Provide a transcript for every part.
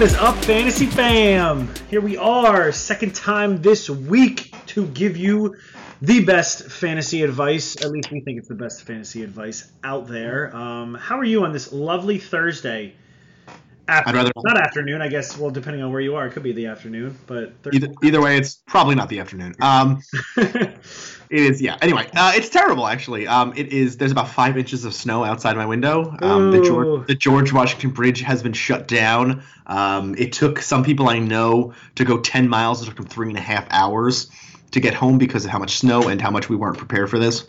What is up, Fantasy Fam? Here we are, second time this week to give you the best fantasy advice. At least we think it's the best fantasy advice out there. Um, how are you on this lovely Thursday? After, I'd rather- not afternoon, I guess. Well, depending on where you are, it could be the afternoon. But Either, either way, it's probably not the afternoon. Um, it is, yeah. Anyway, uh, it's terrible actually. Um, it is. There's about five inches of snow outside my window. Um, the George, the George Washington Bridge has been shut down. Um, it took some people I know to go 10 miles. It took them three and a half hours to get home because of how much snow and how much we weren't prepared for this.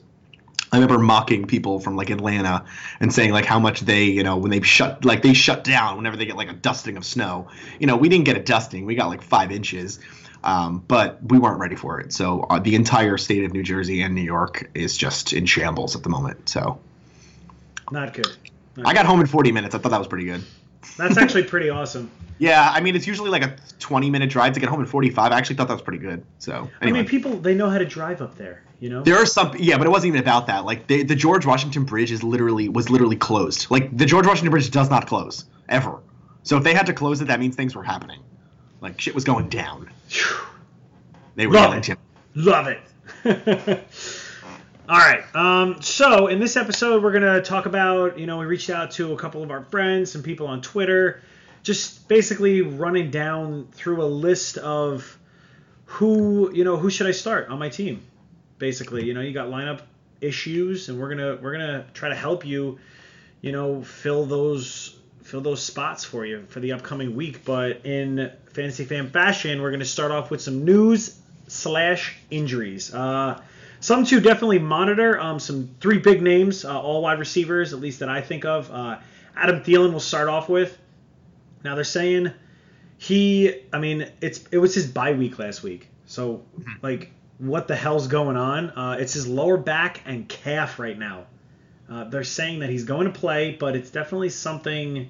I remember mocking people from like Atlanta and saying like how much they, you know, when they shut like they shut down whenever they get like a dusting of snow. You know, we didn't get a dusting; we got like five inches, um, but we weren't ready for it. So uh, the entire state of New Jersey and New York is just in shambles at the moment. So not good. Not I got home in 40 minutes. I thought that was pretty good. That's actually pretty awesome. Yeah, I mean it's usually like a 20 minute drive to get home in 45. I actually thought that was pretty good. So anyway. I mean, people they know how to drive up there. You know. There are some, yeah, but it wasn't even about that. Like the, the George Washington Bridge is literally was literally closed. Like the George Washington Bridge does not close ever. So if they had to close it, that means things were happening. Like shit was going down. They were Love it. Love it. All right. Um, so in this episode, we're gonna talk about you know we reached out to a couple of our friends, some people on Twitter, just basically running down through a list of who you know who should I start on my team. Basically, you know you got lineup issues, and we're gonna we're gonna try to help you, you know, fill those fill those spots for you for the upcoming week. But in fantasy fan fashion, we're gonna start off with some news slash injuries. Uh, some to definitely monitor. Um, some three big names, uh, all wide receivers, at least that I think of. Uh, Adam Thielen will start off with. Now they're saying he, I mean, it's it was his bye week last week, so like what the hell's going on? Uh, it's his lower back and calf right now. Uh, they're saying that he's going to play, but it's definitely something.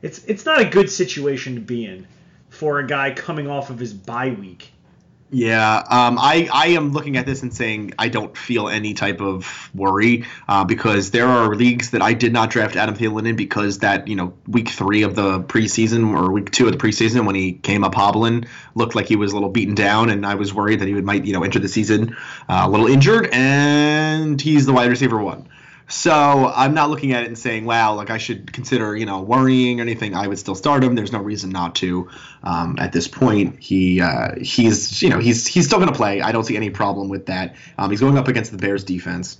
It's it's not a good situation to be in for a guy coming off of his bye week. Yeah, um, I I am looking at this and saying I don't feel any type of worry uh, because there are leagues that I did not draft Adam Thielen in because that you know week three of the preseason or week two of the preseason when he came up hobbling looked like he was a little beaten down and I was worried that he would might you know enter the season uh, a little injured and he's the wide receiver one. So I'm not looking at it and saying, "Wow, like I should consider, you know, worrying or anything." I would still start him. There's no reason not to. Um, at this point, he uh, he's you know he's he's still going to play. I don't see any problem with that. Um, he's going up against the Bears defense,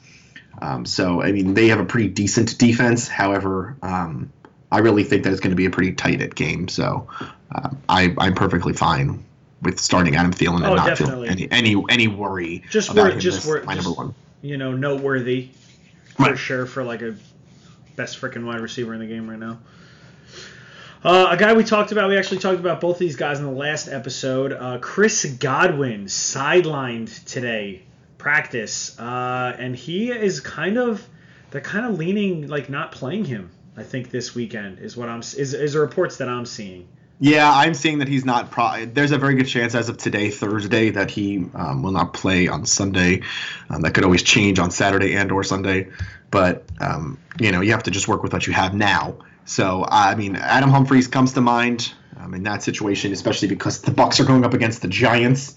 um, so I mean they have a pretty decent defense. However, um, I really think that it's going to be a pretty tight at game. So uh, I I'm perfectly fine with starting Adam Thielen and Oh, not definitely. feeling any any any worry Just about wor- him just wor- my just- number one. You know, noteworthy for Right. sure for like a best freaking wide receiver in the game right now. Uh, a guy we talked about, we actually talked about both of these guys in the last episode. Uh, Chris Godwin sidelined today, practice, uh, and he is kind of they're kind of leaning like not playing him. I think this weekend is what I'm is is the reports that I'm seeing. Yeah, I'm seeing that he's not. Pro- There's a very good chance as of today, Thursday, that he um, will not play on Sunday. Um, that could always change on Saturday and or Sunday, but um, you know you have to just work with what you have now. So I mean, Adam Humphries comes to mind um, in that situation, especially because the Bucs are going up against the Giants.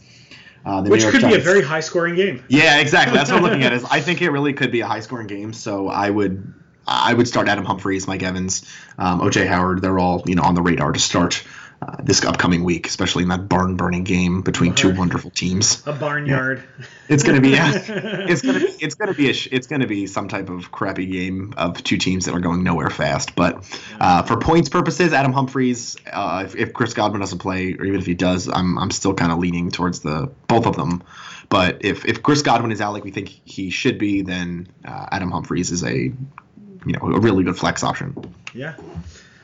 Uh, the Which New York could be a Giants. very high scoring game. Yeah, exactly. That's what I'm looking at. Is I think it really could be a high scoring game. So I would I would start Adam Humphries, Mike Evans, um, OJ Howard. They're all you know on the radar to start uh, this upcoming week, especially in that barn burning game between two wonderful teams. A barnyard. It's gonna be it's gonna be it's gonna be a, sh- it's gonna be some type of crappy game of two teams that are going nowhere fast. But uh, for points purposes, Adam Humphries, uh, if, if Chris Godwin doesn't play, or even if he does, I'm I'm still kind of leaning towards the both of them. But if if Chris Godwin is out like we think he should be, then uh, Adam Humphries is a you know a really good flex option. Yeah.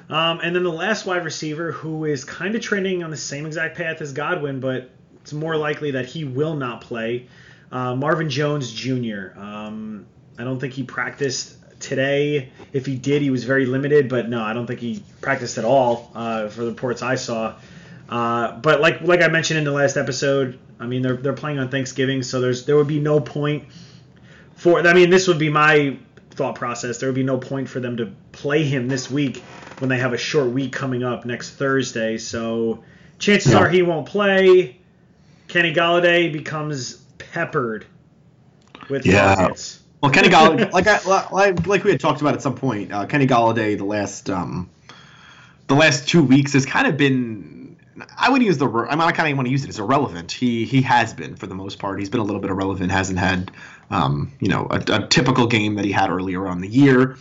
Um, and then the last wide receiver who is kind of trending on the same exact path as Godwin, but it's more likely that he will not play. Uh, Marvin Jones Jr. Um, I don't think he practiced today. If he did, he was very limited, but no, I don't think he practiced at all uh, for the reports I saw. Uh, but like like I mentioned in the last episode, I mean they're they're playing on Thanksgiving, so there's there would be no point for. I mean this would be my thought process. There would be no point for them to play him this week when they have a short week coming up next Thursday. So chances Yeah. are he won't play. Kenny Golladay becomes peppered with Yeah. Well, Kenny Golladay, like I, like like we had talked about at some point, uh, Kenny Golladay the last um, the last two weeks has kind of been. I wouldn't use the. I mean, I kind of want to use it as irrelevant. He he has been for the most part. He's been a little bit irrelevant. Hasn't had, um, you know, a, a typical game that he had earlier on the year.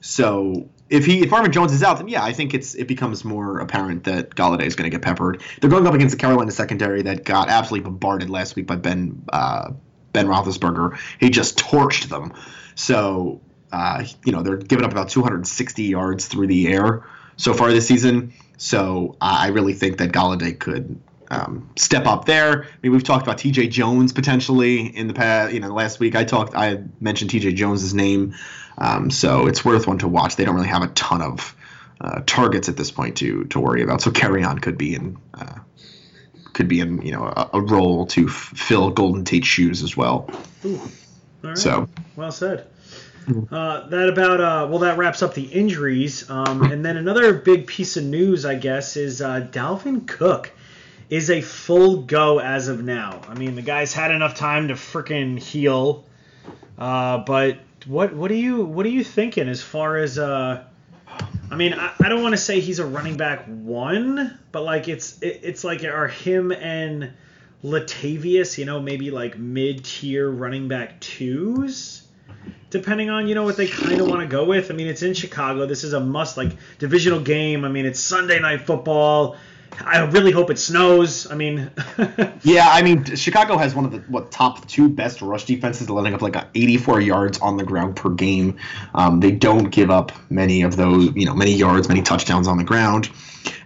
So if he if Marvin Jones is out, then yeah, I think it's it becomes more apparent that Golladay is going to get peppered. They're going up against the Carolina secondary that got absolutely bombarded last week by Ben uh, Ben Roethlisberger. He just torched them. So uh, you know they're giving up about 260 yards through the air so far this season. So I really think that Golladay could um, step up there. I mean, we've talked about T.J. Jones potentially in the past. You know, last week I talked, I mentioned T.J. Jones's name, um, so it's worth one to watch. They don't really have a ton of uh, targets at this point to to worry about. So Kerryon could be in. Uh, could be in you know a, a role to f- fill Golden Tate's shoes as well. Ooh. All right. So Well said. Uh, that about uh, well, that wraps up the injuries. Um, and then another big piece of news, I guess, is uh, Dalvin Cook is a full go as of now. I mean, the guy's had enough time to frickin' heal. Uh, but what what are you what are you thinking as far as uh? I mean, I, I don't want to say he's a running back one, but like it's it, it's like are him and Latavius, you know, maybe like mid tier running back twos depending on you know what they kind of want to go with. I mean, it's in Chicago. This is a must like divisional game. I mean, it's Sunday night football. I really hope it snows. I mean, Yeah, I mean Chicago has one of the what top two best rush defenses, letting up like 84 yards on the ground per game. Um, they don't give up many of those, you know, many yards, many touchdowns on the ground.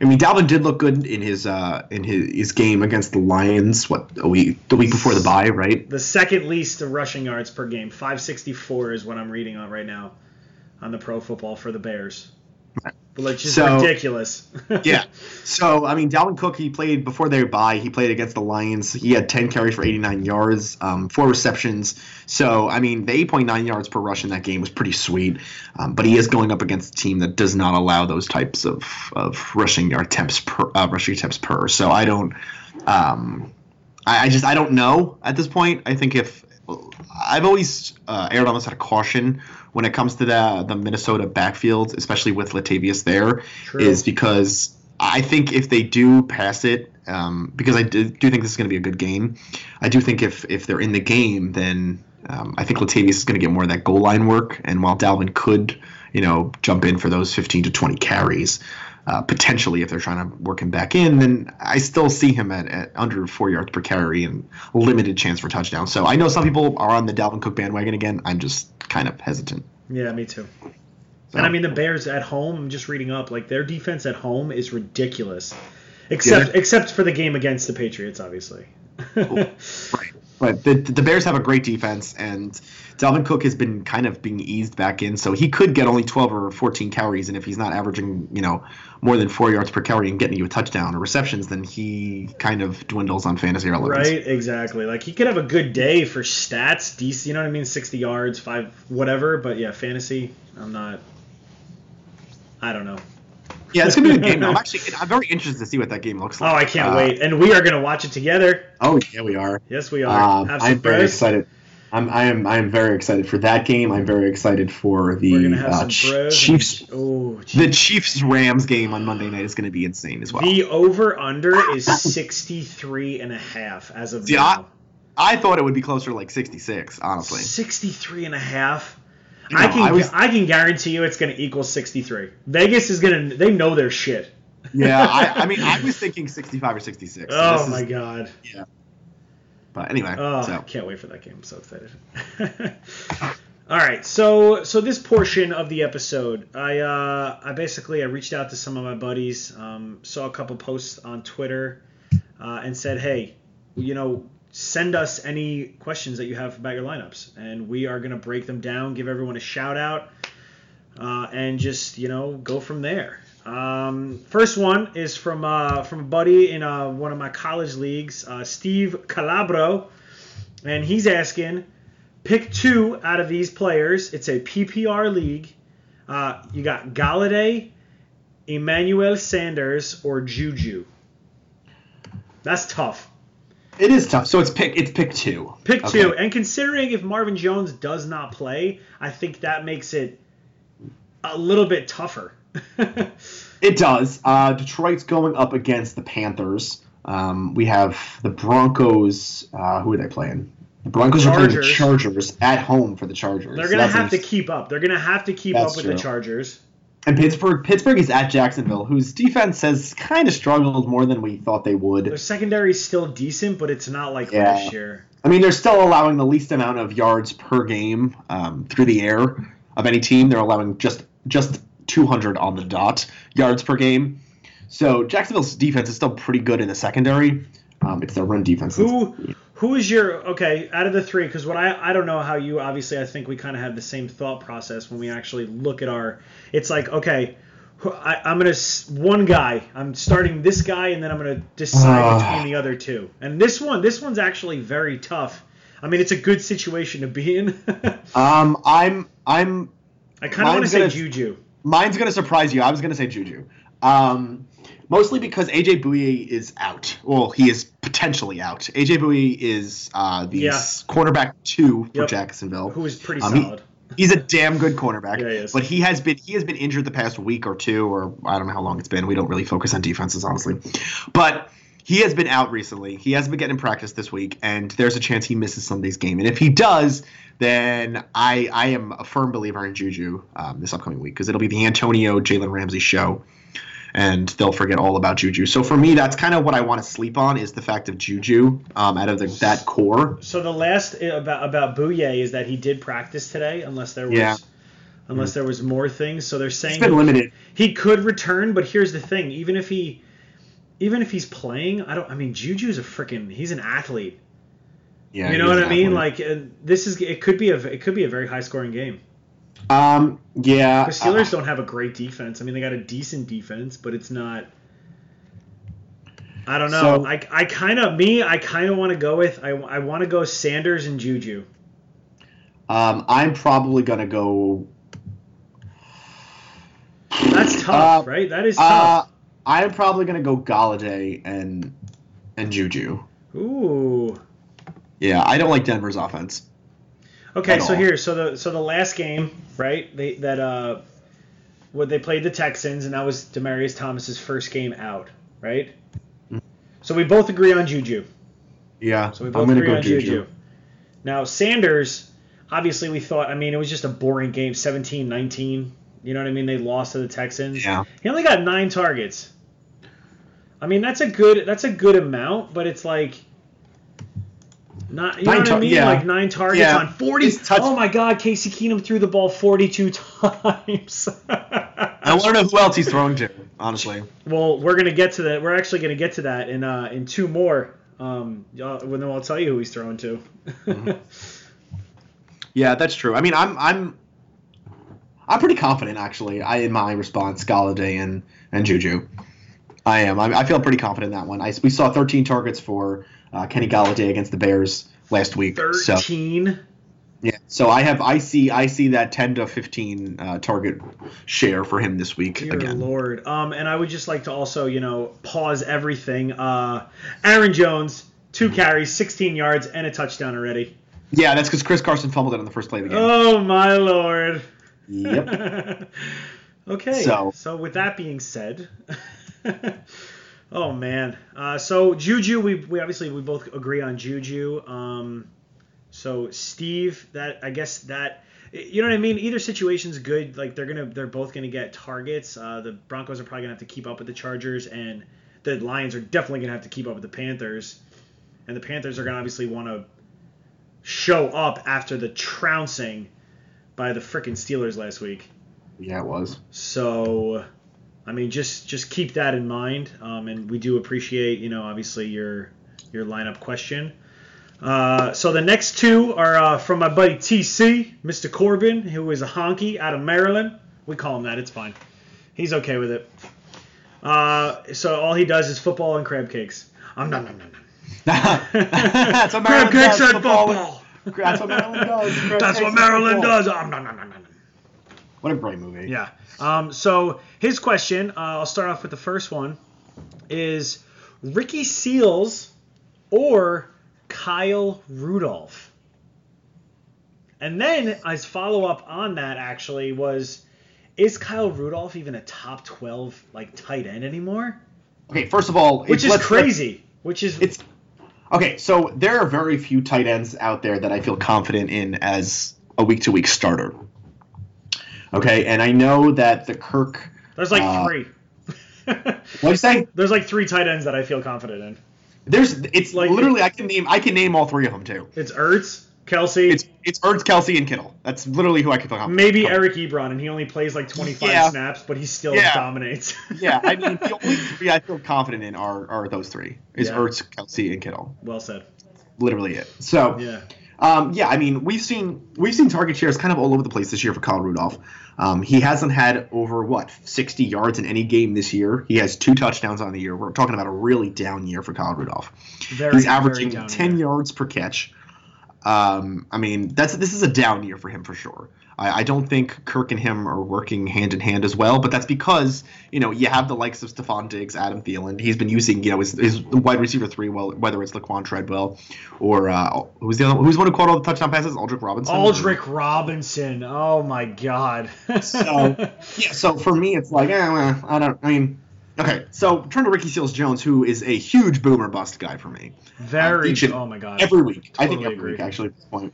I mean, Dalvin did look good in his uh, in his, his game against the Lions. What a week the week before the bye, right? the second least rushing yards per game, 564 is what I'm reading on right now on the Pro Football for the Bears. Like just So- ridiculous. Yeah. So I mean, Dalvin Cook he played before their bye. He played against the Lions. He had 10 carries for 89 yards, um, four receptions. So I mean, the 8.9 yards per rush in that game was pretty sweet. Um, but he is going up against a team that does not allow those types of, of rushing yard attempts per uh, rushing attempts per. So I don't. Um, I, I just I don't know at this point. I think if I've always uh, erred on the side of caution when it comes to the the Minnesota backfield, especially with Latavius there, True. is because I think if they do pass it, um, because I do, do think this is going to be a good game. I do think if if they're in the game, then um, I think Latavius is going to get more of that goal line work, and while Dalvin could, you know, jump in for those 15 to 20 carries. Uh, potentially, if they're trying to work him back in, then I still see him at, at under four yards per carry and limited chance for touchdown. So I know some people are on the Dalvin Cook bandwagon again. I'm just kind of hesitant. yeah, me too. So- And I mean the Bears at home. I'm just reading up. Like their defense at home is ridiculous, except except for the game against the Patriots, obviously. Right. But the, the Bears have a great defense, and Dalvin Cook has been kind of being eased back in, so he could get only 12 or 14 carries, and if he's not averaging, you know, more than four yards per carry and getting you a touchdown or receptions, then he kind of dwindles on fantasy relevance. Right, exactly. Like he could have a good day for stats, DC, You know what I mean? Sixty yards, five, whatever. But yeah, fantasy. I'm not. I don't know. Yeah, it's gonna be a game. I'm actually, I'm very interested to see what that game looks like. Oh. I can't Uh, wait. And we are gonna watch it together. Oh yeah, we are. Yes, we are. Um, I'm very bros. excited. I'm I am I am very excited for that game. I'm very excited for the We're gonna have uh, Chiefs. Oh, The Chiefs Rams game on Monday night is going to be insane as well. the over under is 63 and a half as of See, now. I thought it would be closer to like 66, honestly. 63 and a half. No, I can I was- I can guarantee you it's going to equal 63. Vegas is going to they know their shit. Yeah, I, I mean, I was thinking 65 or 66. so Oh this is- my god. Yeah. But anyway, Oh, I so can't wait for that game. I'm so excited. All right, so so this portion of the episode, I uh, I basically I reached out to some of my buddies, um, saw a couple posts on Twitter, uh, and said, hey, you know, send us any questions that you have about your lineups, and we are gonna break them down, give everyone a shout out, uh, and just you know go from there. Um, first one is from uh, from a buddy in uh, one of my college leagues, uh, Steve Calabro, and he's asking, pick two out of these players. It's a PPR league. Uh, you got Golladay Emmanuel Sanders or Juju. That's tough. It is tough. So it's pick. It's pick two. Pick Okay. two. And considering if Marvin Jones does not play, I think that makes it a little bit tougher. It does. Uh, Detroit's going up against the Panthers. Um, we have the Broncos. Uh, who are they playing? The Broncos are playing the Chargers. Chargers at home for the Chargers. They're gonna that's have to keep up. They're gonna have to keep That's up with true. the Chargers. And Pittsburgh. Pittsburgh is at Jacksonville, whose defense has kind of struggled more than we thought they would. Their secondary is still decent, but it's not like Yeah. last year. I mean, they're still allowing the least amount of yards per game um, through the air of any team. They're allowing just just 200 on the dot yards per game. So Jacksonville's defense is still pretty good in the secondary. Um, it's their run defense. Who who is your okay out of the three? Because what I I don't know how you obviously I think we kind of have the same thought process when we actually look at our. It's like okay, I, I'm gonna one guy. I'm starting this guy, and then I'm gonna decide Ah. between the other two. And this one, this one's actually very tough. I mean, it's a good situation to be in. Um, I'm I'm I kind of want to say Juju. mine's gonna surprise you. I was gonna say Juju. Um, mostly because AJ Bouye is out. Well, he is potentially out. AJ Bouye is uh, the Yeah. cornerback two for Yep. Jacksonville. Who is pretty Um, he- solid. He's a damn good cornerback. Yeah, he is. But he has been he has been injured the past week or two, or I don't know how long it's been. We don't really focus on defenses, honestly. But he has been out recently. He hasn't been getting practice this week, and there's a chance he misses Sunday's game. And if he does, then I I am a firm believer in Juju um, this upcoming week because it'll be the Antonio Jalen Ramsey show. And they'll forget all about Juju. So for me, that's kind of what I want to sleep on is the fact of Juju um, out of the, that core. So the last uh, about about Bouye is that he did practice today, unless there was Yeah. unless there was more things. So they're It's saying been limited. he could return, but here's the thing: even if he even if he's playing, I don't. I mean, Juju's a freaking he's an athlete. Yeah, you know what I mean? Like uh, this is it could be a it could be a very high scoring game. Um, yeah. The Steelers uh, don't have a great defense. I mean, they got a decent defense, but it's not. I don't know. So- I, I kind of me. I kind of want to go with. I, I want to go Sanders and Juju. um, I'm probably gonna go. That's tough, Uh, right? That is Uh, tough. I'm probably gonna go Golladay and and Juju. Ooh. Yeah, I don't like Denver's offense. Okay, so all. here, so the so the last game, right? They that uh, what they played the Texans, and that was Demaryius Thomas's first game out, right? Mm-hmm. So we both agree on Juju. Yeah, So we both I'm agree go on Juju. Juju. Now Sanders, obviously we thought. I mean, it was just a boring game, 17-19. You know what I mean? They lost to the Texans. Yeah. He only got nine targets. I mean, that's a good that's a good amount, but it's like not you know Nine what I mean? yeah. Like nine targets Yeah. on forty. Touch- oh my God, Casey Keenum threw the ball forty-two times. I want to know who else he's throwing to. Honestly, well, we're gonna get to that. We're actually gonna get to that in uh, in two more. Um, uh, well, then I'll tell you who he's throwing to. Mm-hmm. yeah, that's true. I mean, I'm I'm I'm pretty confident actually. I in my response, Golladay and and Juju. I am. I, I feel pretty confident in that one. I, we saw 13 targets for uh, Kenny Golladay against the Bears last week. So Thirteen. yeah, so I have I see I see that 10 to 15 uh, target share for him this week Dear again. Lord. Um, and I would just like to also, you know, pause everything. Uh, Aaron Jones, two carries, 16 yards, and a touchdown already. Yeah, that's because Chris Carson fumbled it on the first play of the game. Oh my lord. Yep. okay. So- so with that being said, oh man. Uh, so Juju, we, we obviously we both agree on Juju. Um, so Steve, that I guess that you know what I mean. Either situation's good. Like they're gonna they're both gonna get targets. Uh, the Broncos are probably gonna have to keep up with the Chargers, and the Lions are definitely gonna have to keep up with the Panthers. And the Panthers are gonna obviously want to show up after the trouncing by the frickin' Steelers last week. Yeah, it was. So, I mean, just just keep that in mind. Um, and we do appreciate, you know, obviously your your lineup question. Uh, so the next two are uh, from my buddy TC, Mr. Corbin, who is a honky out of Maryland. We call him that. It's fine. He's okay with it. Uh, so all he does is football and crab cakes. Um, nom, nom, nom, nom. that's what crab Maryland cakes does. and football. football. That's what Maryland does. Crab That's what Maryland does. Um, nom, nom, nom, nom, nom. What a great movie. Yeah. Um, so his question, uh, I'll start off with the first one, is Ricky Seals or Kyle Rudolph? And then his follow up on that actually was, is Kyle Rudolph even a top twelve like tight end anymore? Okay, first of all, Which is crazy. Which is It's okay. So there are very few tight ends out there that I feel confident in as a week to week starter. Okay, and I know that the Kirk. there's like uh, three. What you say? there's like three tight ends that I feel confident in. There's. It's Like- literally. I can name. I can name all three of them too. It's Ertz, Kelce, It's it's Ertz, Kelce, and Kittle. That's literally who I can feel confident. maybe. Eric Ebron, and he only plays like 25 Yeah. snaps, but he still Yeah. dominates. Yeah, I mean the only three I feel confident in are are those three. Is Yeah. Ertz, Kelce, and Kittle. well said. Literally it. So. Yeah. Um, yeah, I mean, we've seen we've seen target shares kind of all over the place this year for Kyle Rudolph. Um, he hasn't had over what 60 yards in any game this year. He has two touchdowns on the year. We're talking about a really down year for Kyle Rudolph. Very, He's averaging 10 here. yards per catch. Um, I mean, that's this is a down year for him for sure. I, I don't think Kirk and him are working hand in hand as well, but that's because you know you have the likes of Stefon Diggs, Adam Thielen. He's been using you know his, his wide receiver three, well whether it's Laquon Treadwell or uh, who's the other who's the one who caught all the touchdown passes, Aldrick Robinson. Aldrick Robinson. Oh my God. So yeah, so for me it's like eh, well, I don't. I mean. Okay, so turn to Ricky Seals Jones, who is a huge boomer bust guy for me. very. and oh my God. every week. I think every agree. week actually at this point.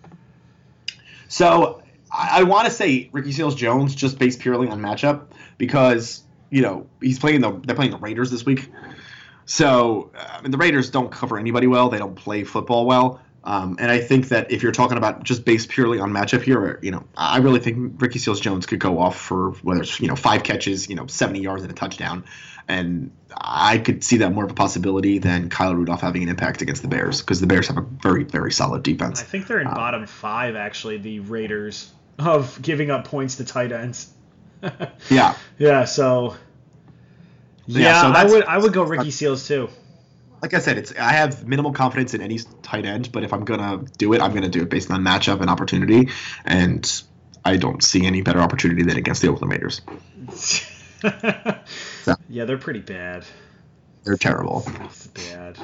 So I, I want to say Ricky Seals Jones just based purely on matchup because you know he's playing the they're playing the Raiders this week. So uh, I mean, the Raiders don't cover anybody well. They don't play football well. Um, and I think that if you're talking about just based purely on matchup here, you know, I really think Ricky Seals Jones could go off for whether it's you know five catches, you know, 70 yards and a touchdown, and I could see that more of a possibility than Kyle Rudolph having an impact against the Bears because the Bears have a very very solid defense. I think they're in bottom five, actually, the Raiders, of giving up points to tight ends. Yeah, yeah, so. Yeah, Yeah, so I would I would go Ricky Seals too. Like I said, it's I have minimal confidence in any tight end, but if I'm gonna do it, I'm gonna do it based on matchup and opportunity, and I don't see any better opportunity than against the Oakland Raiders. yeah, they're pretty bad. They're terrible. It's bad.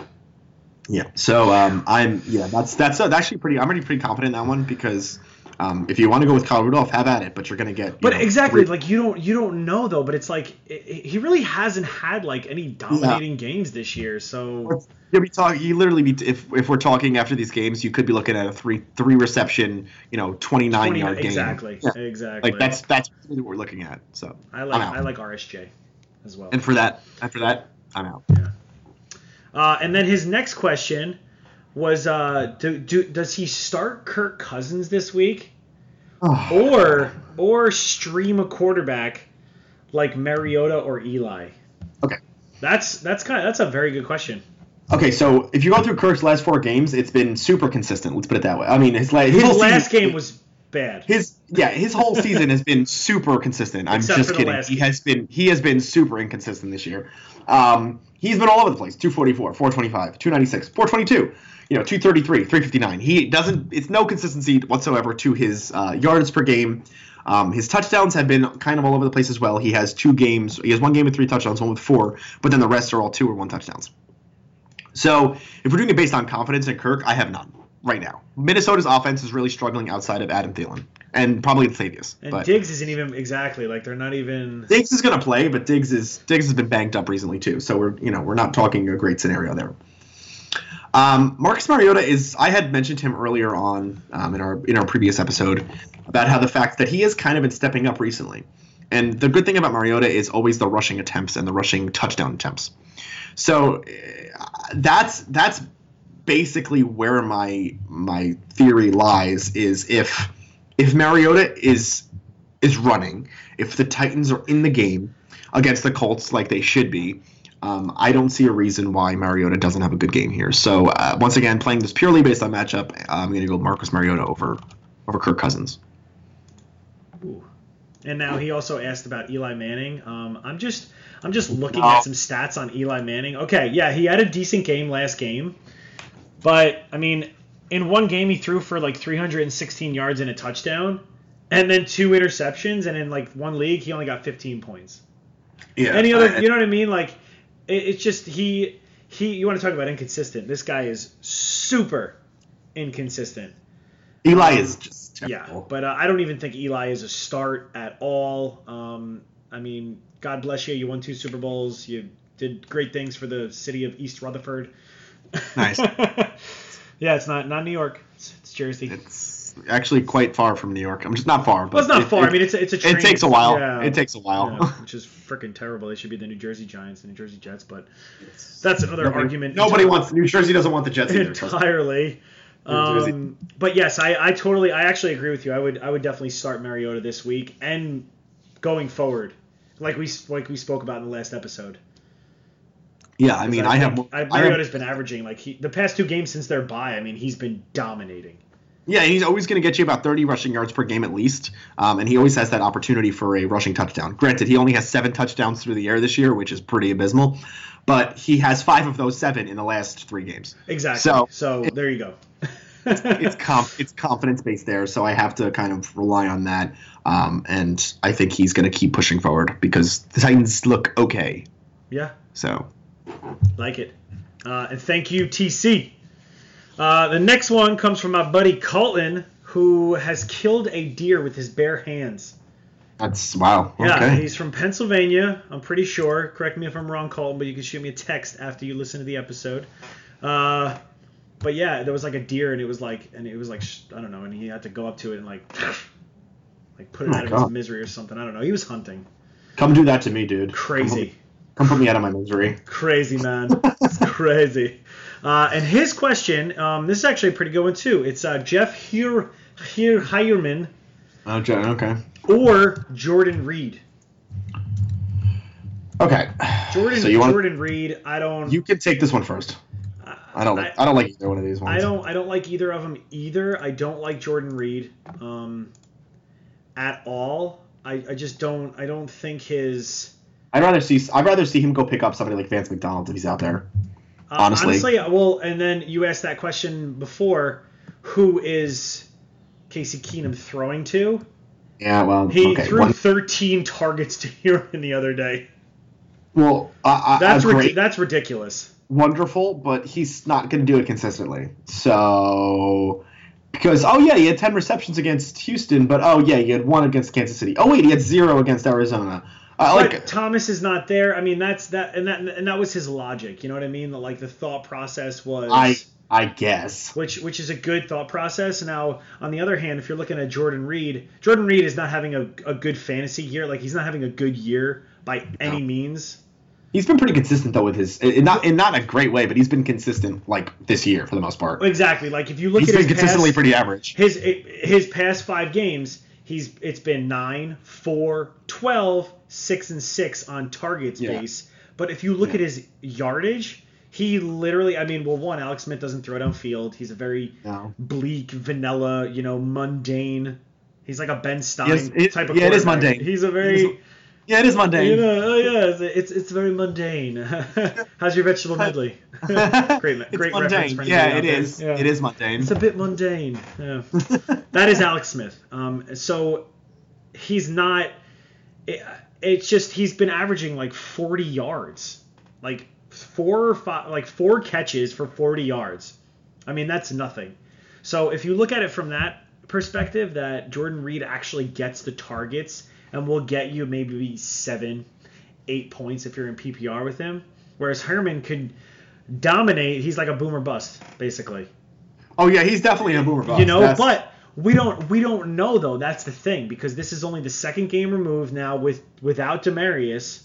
Yeah. So um, I'm yeah that's that's uh, actually pretty. I'm already pretty confident in that one because um, if you want to go with Kyle Rudolph, have at it, but you're gonna get. But know, exactly, three- like you don't you don't know though. But it's like i i he really hasn't had like any dominating games this year. So You'll be talking. You literally be if if we're talking after these games, you could be looking at a three three reception, you know, 29 20 yard game. exactly, Yeah. exactly. Like that's that's really what we're looking at. So I like. I like RSJ as well. and for that after that, I'm out. Uh, and then his next question was, uh, do, do, does he start Kirk Cousins this week, or or stream a quarterback like Mariota or Eli? Okay. That's that's kind of that's a very good question. Okay, so if you go through Kirk's last four games, it's been super consistent. Let's put it that way. I mean, his, la- his, His last season, game was bad. his yeah his whole season has been super consistent. I'm Except just kidding. He has been he has been super inconsistent this year. Um, he's been all over the place. 244, 425, 296, 422. You know, 233, 359. He doesn't. It's no consistency whatsoever to his uh, yards per game. Um, his touchdowns have been kind of all over the place as well. He has two games. He has one game with three touchdowns, one with four, but then the rest are all two or one touchdowns. So if we're doing it based on confidence in Kirk, I have none right now. Minnesota's offense is really struggling outside of Adam Thielen and probably Latavius. and but Diggs isn't even exactly like they're not even. Diggs is going to play, but Diggs is Diggs has been banged up recently too. So we're you know we're not talking a great scenario there. Um, Marcus Mariota is I had mentioned him earlier on um, in our in our previous episode about how the fact that he has kind of been stepping up recently. And the good thing about Mariota is always the rushing attempts and the rushing touchdown attempts. So uh, that's that's basically where my my theory lies is if if Mariota is is running, if the Titans are in the game against the Colts like they should be, um, I don't see a reason why Mariota doesn't have a good game here. So uh, once again, playing this purely based on matchup, I'm going to go Marcus Mariota over over Kirk Cousins. Ooh. And now he also asked about Eli Manning. Um, I'm just I'm just looking No. at some stats on Eli Manning. Okay, yeah, he had a decent game last game, but I mean, in one game he threw for like 316 yards and a touchdown, and then two interceptions, and in like one league, he only got 15 points. Yeah. Any other, I- you know what I mean? Like, it, it's just he he. You want to talk about inconsistent? This guy is super inconsistent. Eli um, is just Yeah, but uh, I don't even think Eli is a start at all. Um, I mean, God bless you. You won two Super Bowls. You did great things for the city of East Rutherford. Nice. yeah, it's not not New York. It's, it's Jersey. It's actually quite far from New York. I'm just not far. But well, it's not it- far. It, I mean, it's a, it's a. Train. it takes a while. Yeah. It takes a while. Yeah, which is freaking terrible. They should be the New Jersey Giants and New Jersey Jets, but that's another Nobody- argument. Nobody wants New Jersey doesn't want the Jets either. entirely. Um, but yes, I, I totally, I actually agree with you. I would, I would definitely start Mariota this week and going forward, like we, like we spoke about in the last episode. Yeah, I mean, I, have, think- I, I have. Mariota's been averaging like he, the past two games since their bye. I mean, he's been dominating. Yeah, he's always going to get you about 30 rushing yards per game at least, um, and he always has that opportunity for a rushing touchdown. Granted, he only has seven touchdowns through the air this year, which is pretty abysmal, but he has five of those seven in the last three games. Exactly. So- So, there you go. It's comp, it's confidence based there, so I have to kind of rely on that. Um, and I think he's going to keep pushing forward because the Titans look okay. yeah, So like it. Uh, and thank you, TC. Uh, the next one comes from my buddy Colton, who has killed a deer with his bare hands. that's wow. Yeah, Okay. he's from Pennsylvania. I'm pretty sure. Correct me if I'm wrong, Colton, but you can shoot me a text after you listen to the episode. Uh, but yeah, there was like a deer, and it was like, and it was like, I don't know, and he had to go up to it and like, like put it Oh out of his misery or something. I don't know. He was hunting. Come do that to me, dude. Crazy, Come, come put me out of my misery. crazy man. It's crazy. Uh, and his question, um, this is actually a pretty good one too. It's uh, Jeff Hier Hier Heyerman Oh, okay. or Jordan Reed. Okay. Jordan So want Jordan Reed. I don't. you can take this one first. I don't. I, don't like either one of these ones. I don't. I don't like either of them either. I don't like Jordan Reed um, at all. I, I just don't. I don't think his. I'd rather see. I'd rather see him go pick up somebody like Vance McDonald if he's out there. Uh, Honestly. honestly, well, and then you asked that question before. Who is Casey Keenum throwing to? Yeah. Well. He okay. threw One, 13 targets to Huron the other day. well, I, I, That's I rid- great, that's ridiculous. wonderful, but he's not going to do it consistently. So. Because oh yeah, he had ten receptions against Houston, but oh yeah, he had one against Kansas City. Oh wait, he had zero against Arizona. But like Thomas is not there. I mean, that's that, and that, and that was his logic. You know what I mean? Like the thought process was. I, I guess. which which is a good thought process. Now, on the other hand, if you're looking at Jordan Reed, Jordan Reed is not having a, a good fantasy year. Like he's not having a good year by any means. He's been pretty consistent though with his, in not in not a great way, but he's been consistent like this year for the most part. Exactly. Like if you look He's at been his consistently past, pretty average. his his past five games, he's it's been 9, 4, 12, 6 and 6 on targets Yeah. base. But if you look Yeah. at his yardage, he literally I mean, well one, Alex Smith doesn't throw downfield. He's a very No. bleak, vanilla, you know, mundane. He's like a Ben Stein Yes, it- type of yeah, it is mundane. He's a very, Yeah, it is mundane. you know, oh yeah, it's it's, it's very mundane. How's your vegetable medley? great, it's great reference mundane. Yeah, it is. Yeah. It is mundane. It's a bit mundane. Yeah. that is Alex Smith. Um, so he's not. It, it's just he's been averaging like 40 yards, like four or five, like four catches for 40 yards. I mean that's nothing. So if you look at it from that perspective, that Jordan Reed actually gets the targets and will get you maybe seven, eight points if you're in PPR with him, whereas Herman could dominate. He's like a boomer bust basically. oh yeah, he's definitely a boomer bust. You know, That's- but we don't we don't know though. That's the thing because this is only the second game removed now with without Demaryius.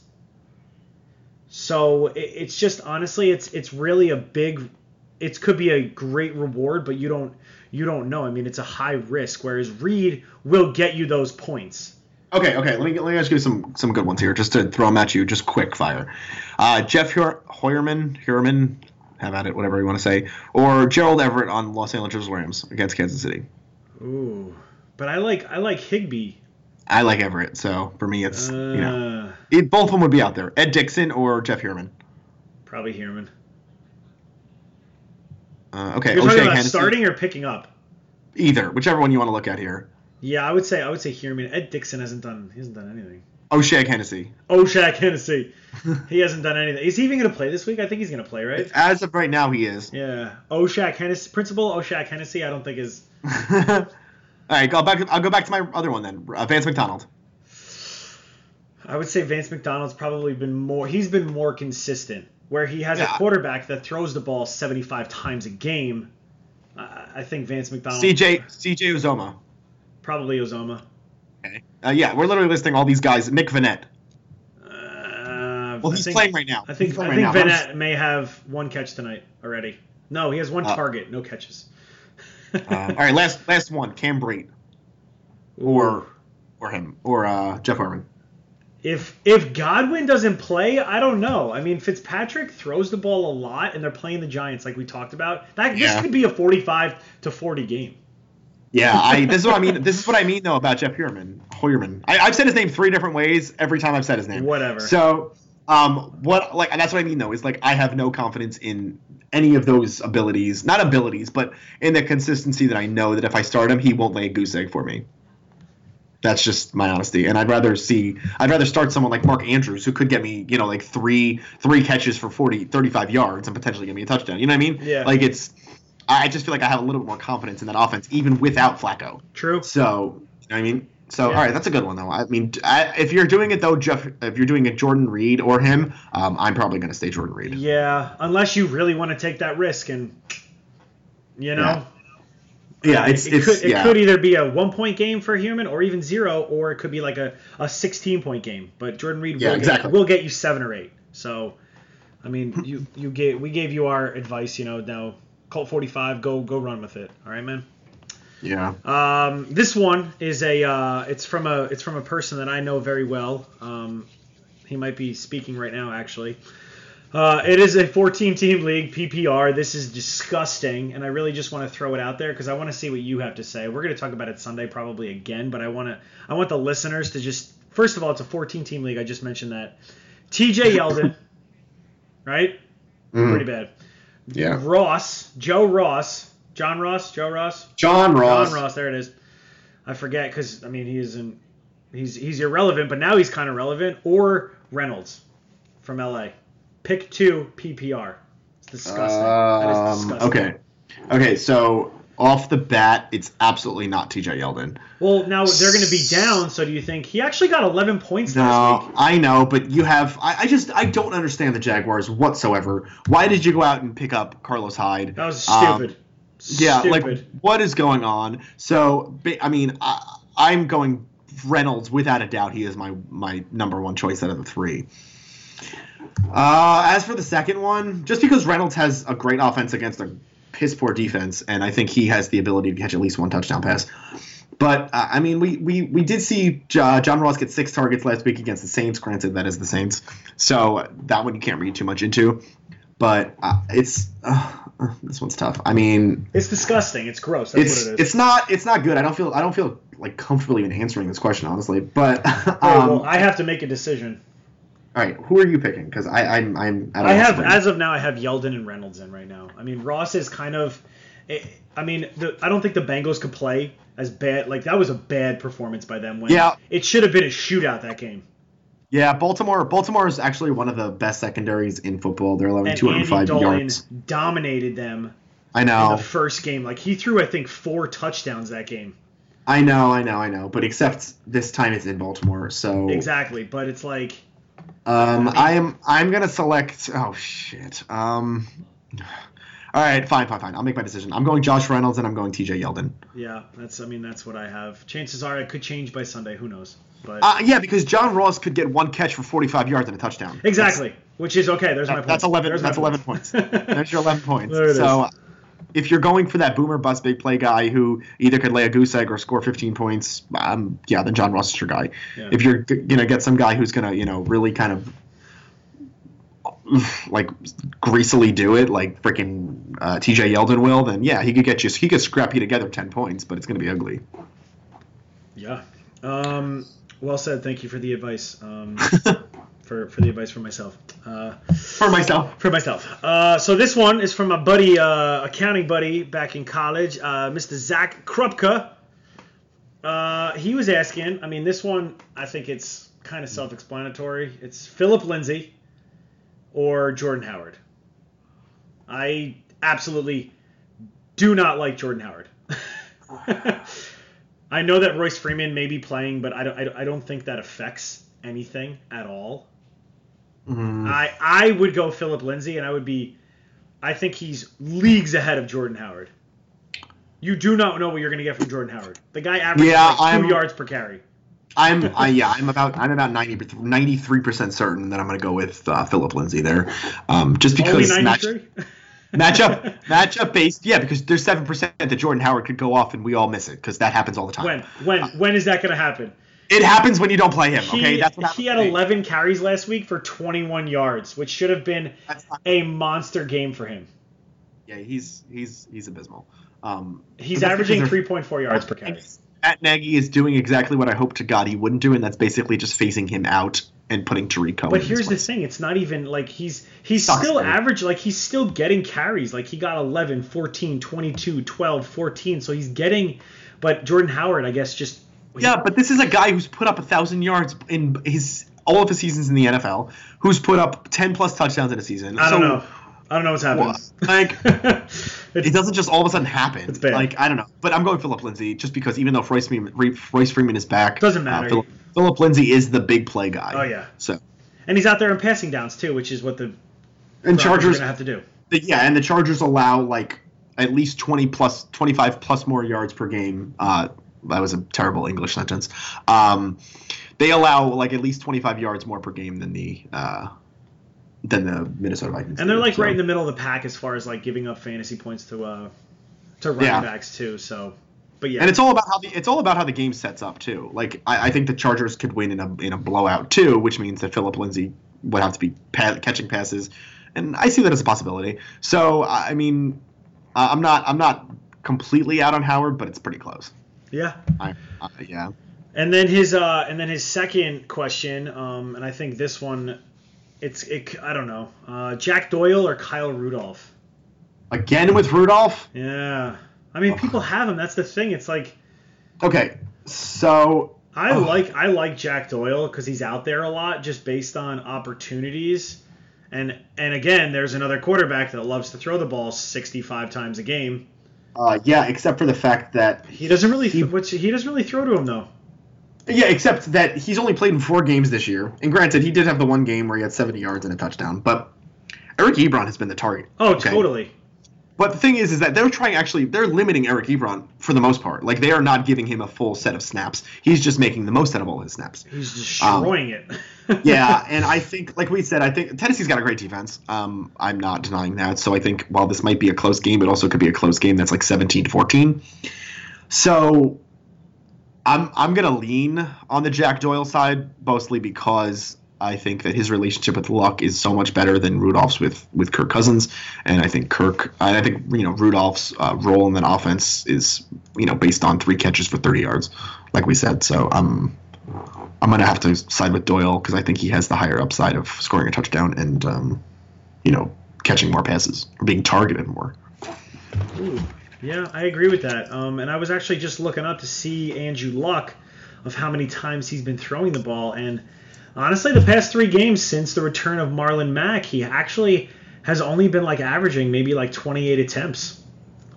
So it, it's just honestly, it's it's really a big. It could be a great reward, but you don't you don't know. I mean, it's a high risk. Whereas Reed will get you those points. Okay, okay. Let me let me ask you some some good ones here, just to throw them at you, just quick fire. Uh, Jeff Hoyerman, Hoyerman, have at it, whatever you want to say, or Gerald Everett on Los Angeles Rams against Kansas City. Ooh, but I like I like Higbee. I like Everett, so for me, it's Uh, you know it, both of them would be out there. Ed Dickson or Jeff Heuerman. probably Herman. Uh, okay, You're O'Shea talking about Hennessy. starting or picking up? Either, whichever one you want to look at here. Yeah, I would say I would say Hierman. Ed Dickson hasn't done he hasn't done anything. O'Shea Hennessy. Oshak Hennessy. he hasn't done anything. Is he even gonna play this week? I think he's gonna play, right? As of right now, he is. Yeah. Oshak Hennessy Principal Oshak Hennessy, I don't think is All right, go back. I'll go back to my other one then. Uh, Vance McDonald. I would say Vance McDonald's probably been more he's been more consistent. Where he has Yeah. a quarterback that throws the ball 75 times a game. I I think Vance McDonald CJ CJ Uzomah. Probably Ozoma. Okay. Uh, yeah, we're literally listing all these guys. Nick Vannett. Uh, Well, he's think- playing right now. I think I think now. Vanette may have one catch tonight already. No, he has one Uh, target, no catches. Um, all right, last last one. Cam Brate or or him or uh, Jeff Harmon. if if Godwin doesn't play, I don't know. I mean, Fitzpatrick throws the ball a lot, and they're playing the Giants like we talked about. That this could be a 45 to 40 game. Yeah, I. This is what I mean. This is what I mean though about Jeff Hoyerman. Hoyerman. I, I've said his name three different ways every time I've said his name. Whatever. So, um, what like that's what I mean though is like I have no confidence in any of those abilities, not abilities, but in the consistency that I know that if I start him, he won't lay a goose egg for me. That's just my honesty, and I'd rather see I'd rather start someone like Mark Andrews who could get me you know like three three catches for 40 35 yards and potentially get me a touchdown. You know what I mean? Yeah. Like it's I just feel like I have a little bit more confidence in that offense even without Flacco. True. So, you know I mean? So, Yeah. all right, that's a good one, though. I mean, I, if you're doing it, though, Jeff, if you're doing a Jordan Reed or him, um, I'm probably going to stay Jordan Reed. Yeah, unless you really want to take that risk and you know. Yeah. Yeah, it's, it it's, could it could either be a one point game for a Human or even zero, or it could be like a, a sixteen point game. But Jordan Reed Yeah, will, exactly. get, will get you seven or eight. So, I mean, you you gave we gave you our advice. You know, now Colt forty five, go go run with it. All right, man. yeah. Um, this one is a uh, it's from a it's from a person that I know very well. Um, he might be speaking right now, actually. Uh, it is a 14 team league PPR. This is disgusting, and I really just want to throw it out there because I want to see what you have to say. We're going to talk about it Sunday probably again, but I want to I want the listeners to just first of all, it's a 14 team league. I just mentioned that. TJ Yeldon, right? Mhm. Pretty bad. Yeah. Ross, Joe Ross, John Ross, Joe Ross. John Ross. John Ross, there it is. I forget because I mean he isn't he's he's irrelevant, but now he's kind of relevant. Or Reynolds from LA. Pick two PPR. It's disgusting. that is Um, disgusting. okay. Okay, so off the bat, it's absolutely not TJ Yeldon. Well, now they're going to be down. So do you think he actually got 11 points No, week? I know, but you have. I, I just I don't understand the Jaguars whatsoever. Why did you go out and pick up Carlos Hyde? That was Um, stupid. Yeah, stupid. like what is going on? So, I mean, I, I'm going Reynolds without a doubt. He is my my number one choice out of the three. Uh, as for the second one, just because Reynolds has a great offense against a piss poor defense, and I think he has the ability to catch at least one touchdown pass. But uh, I mean, we, we, we did see uh, John Ross get six targets last week against the Saints. Granted, that is the Saints, so that one you can't read too much into. But uh, it's uh, uh, this one's tough. I mean, it's disgusting. It's gross. That's it's what it is. it's not it's not good. I don't feel I don't feel like comfortable even answering this question honestly. But right, um, well, I have to make a decision. All right, who are you picking? Because I I'm I'm I loss have, as of now, I have Yeldon and Reynolds in right now. I mean, Ross is kind of. eh, I mean, the, I don't think the Bengals could play as bad. Like that was a bad performance by them. When Yeah. it should have been a shootout that game. yeah. Baltimore Baltimore is actually one of the best secondaries in football. They're allowing And 205 Andy Dalton yards. dominated them I in know, the first game. Like he threw, I think, four touchdowns that game. I know, I know, I know. But except this time it's in Baltimore, so Exactly, but it's like Um, I'm I'm gonna select. Oh shit. Um. All right, fine, fine, fine. I'll make my decision. I'm going Josh Reynolds and I'm going T.J. Yeldon. yeah, that's. I mean, that's what I have. Chances are it could change by Sunday. Who knows? But Uh, yeah, because John Ross could get one catch for 45 yards and a touchdown. exactly, which is okay. There's my That's, point. that's 11. There's my That's point. 11 points. There's your 11 points. There it so, is. If you're going for that boomer bust big play guy who either could lay a goose egg or score 15 points, um, yeah, then John Ross is your guy. Yeah. If you're g- gonna get some guy who's gonna, you know, really kind of like greasily do it, like freaking uh, T.J. Yeldon will, then yeah, he could get you. He could scrap you together 10 points, but it's gonna be ugly. Yeah. Um, well said. Thank you for the advice. Um, for, for the advice for myself. Uh, For myself. for myself. Uh, so this one is from a buddy, uh, accounting buddy back in college, uh, Mr. Zach Krupka. Uh, he was asking. I mean, this one I think it's kind of self-explanatory. It's Phillip Lindsay or Jordan Howard. I absolutely do not like Jordan Howard. I know that Royce Freeman may be playing, but I don't. I don't think that affects anything at all. Mm, I I would go Phillip Lindsay, and I would be. I think he's leagues ahead of Jordan Howard. You do not know what you're going to get from Jordan Howard. The guy averages Yeah, like 2 I'm- yards per carry. I'm I, yeah I'm about I'm about 93 percent certain that I'm going to go with uh, Phillip Lindsay there, um, just because match, 93. matchup matchup based yeah because there's seven percent that Jordan Howard could go off and we all miss it because that happens all the time. when when when is that going to happen? It happens when you don't play him. He, Okay, that's what he had 11 carries last week for 21 yards, which should have been a monster game for him. yeah, he's he's he's abysmal. Um, He's averaging 3.4 yards per carry. Matt Nagy is doing exactly what I hope to God he wouldn't do, and that's basically just phasing him out and putting Tarik Cohen. But here's the thing: it's not even like he's he's still dude. average. Like he's still getting carries. Like he got 11, 14, 22, 12, 14. So he's getting. But Jordan Howard, I guess, just Yeah, but this is a guy who's put up a thousand yards in his all of his seasons in the NFL, who's put up ten plus touchdowns in a season. I don't know. I don't know what's happening. well, like it doesn't just all of a sudden happen. It's bad. Like I don't know, but I'm going Phillip Lindsay just because even though Royce Freeman, Royce Freeman is back, Doesn't matter. Uh, Phillip, Phillip Lindsay is the big play guy. Oh, yeah. So and he's out there in passing downs too, which is what the and Chargers are gonna have to do. yeah, and the Chargers allow like at least 20 plus 25 plus more yards per game. Uh, that was a terrible English sentence. Um, they allow like at least 25 yards more per game than the uh, than the Minnesota Vikings. And they're do, like so. right in the middle of the pack as far as like giving up fantasy points to uh to running Yeah. backs too. So, but yeah, And it's all about how the it's all about how the game sets up too. Like I, I think the Chargers could win in a in a blowout too, which means that Phillip Lindsay would have to be pa- catching passes, and I see that as a possibility. So I mean, I'm not I'm not completely out on Howard, but it's pretty close. Yeah. I, uh, yeah. And then his uh, and then his second question, um, and I think this one, it's it, I don't know, uh, Jack Doyle or Kyle Rudolph. Again with Rudolph. Yeah, I mean people have him. That's the thing. It's like Okay, so I Oh. like I like Jack Doyle because he's out there a lot, just based on opportunities. And and again, there's another quarterback that loves to throw the ball 65 times a game. Uh, yeah, except for the fact that He doesn't really He- what's, he doesn't really throw to him though. Yeah, except that he's only played in four games this year. And granted, he did have the one game where he had 70 yards and a touchdown. But Eric Ebron has been the target. Oh, Okay. totally. But the thing is, is that they're trying actually they're limiting Eric Ebron for the most part. Like they are not giving him a full set of snaps. He's just making the most out of all his snaps. He's destroying it. Yeah, and I think, like we said, I think Tennessee's got a great defense. Um, I'm not denying that. So I think while this might be a close game, it also could be a close game that's like 17 to 14. So I'm I'm gonna lean on the Jack Doyle side mostly because I think that his relationship with Luck is so much better than Rudolph's with with Kirk Cousins, and I think Kirk, I think you know Rudolph's uh, role in that offense is you know based on three catches for 30 yards, like we said. So I'm I'm gonna have to side with Doyle because I think he has the higher upside of scoring a touchdown and um, you know catching more passes or being targeted more. Ooh, yeah, I agree with that. Um, and I was actually just looking up to see Andrew Luck of how many times he's been throwing the ball, and honestly, the past three games since the return of Marlon Mack, he actually has only been like averaging maybe like 28 attempts,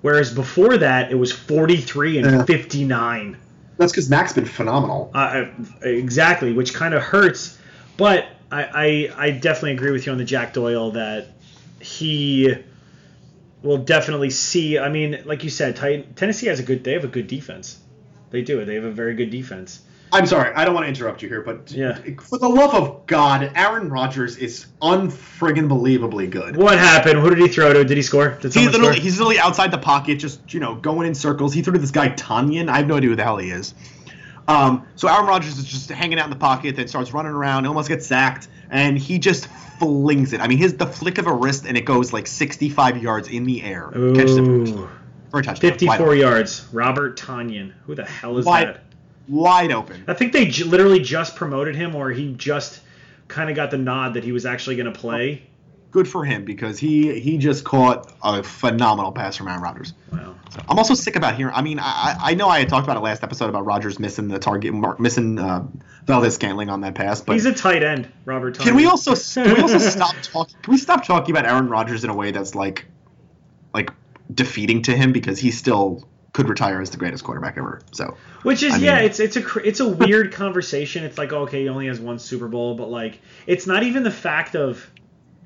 whereas before that it was 43 and Yeah. 59. That's because Mack's been phenomenal. Uh, exactly, which kind of hurts. But I, I, I definitely agree with you on the Jack Doyle that he will definitely see. I mean, like you said, Titan, Tennessee has a good. They have a good defense. They do. They have a very good defense. I'm sorry, I don't want to interrupt you here, but Yeah. for the love of God, Aaron Rodgers is unfriggin' believably good. What happened? Who did he throw to? Did he score? Did He literally, score? he's literally outside the pocket, just you know, going in circles. He threw to this guy Tonyan. I have no idea who the hell he is. Um, so Aaron Rodgers is just hanging out in the pocket, then starts running around, almost gets sacked, and he just flings it. I mean, his the flick of a wrist, and it goes like 65 yards in the air, catches it Ooh, for a touchdown. 54 wide, yards. Robert Tonyan. Who the hell is Wide- that? Wide open. I think they j- literally just promoted him, or he just kind of got the nod that he was actually going to play. good for him because he he just caught a phenomenal pass from Aaron Rodgers. Wow. So I'm also sick about hearing. I mean, I I know I had talked about it last episode about Rodgers missing the target, mark, missing uh, Valdes-Scantling on that pass, but he's a tight end, Robert. Can we also can we also stop talking? Can we stop talking about Aaron Rodgers in a way that's like like defeating to him because he's still could retire as the greatest quarterback ever. So, which is I yeah, mean, it's it's a it's a weird conversation. It's like okay, he only has one Super Bowl, but like it's not even the fact of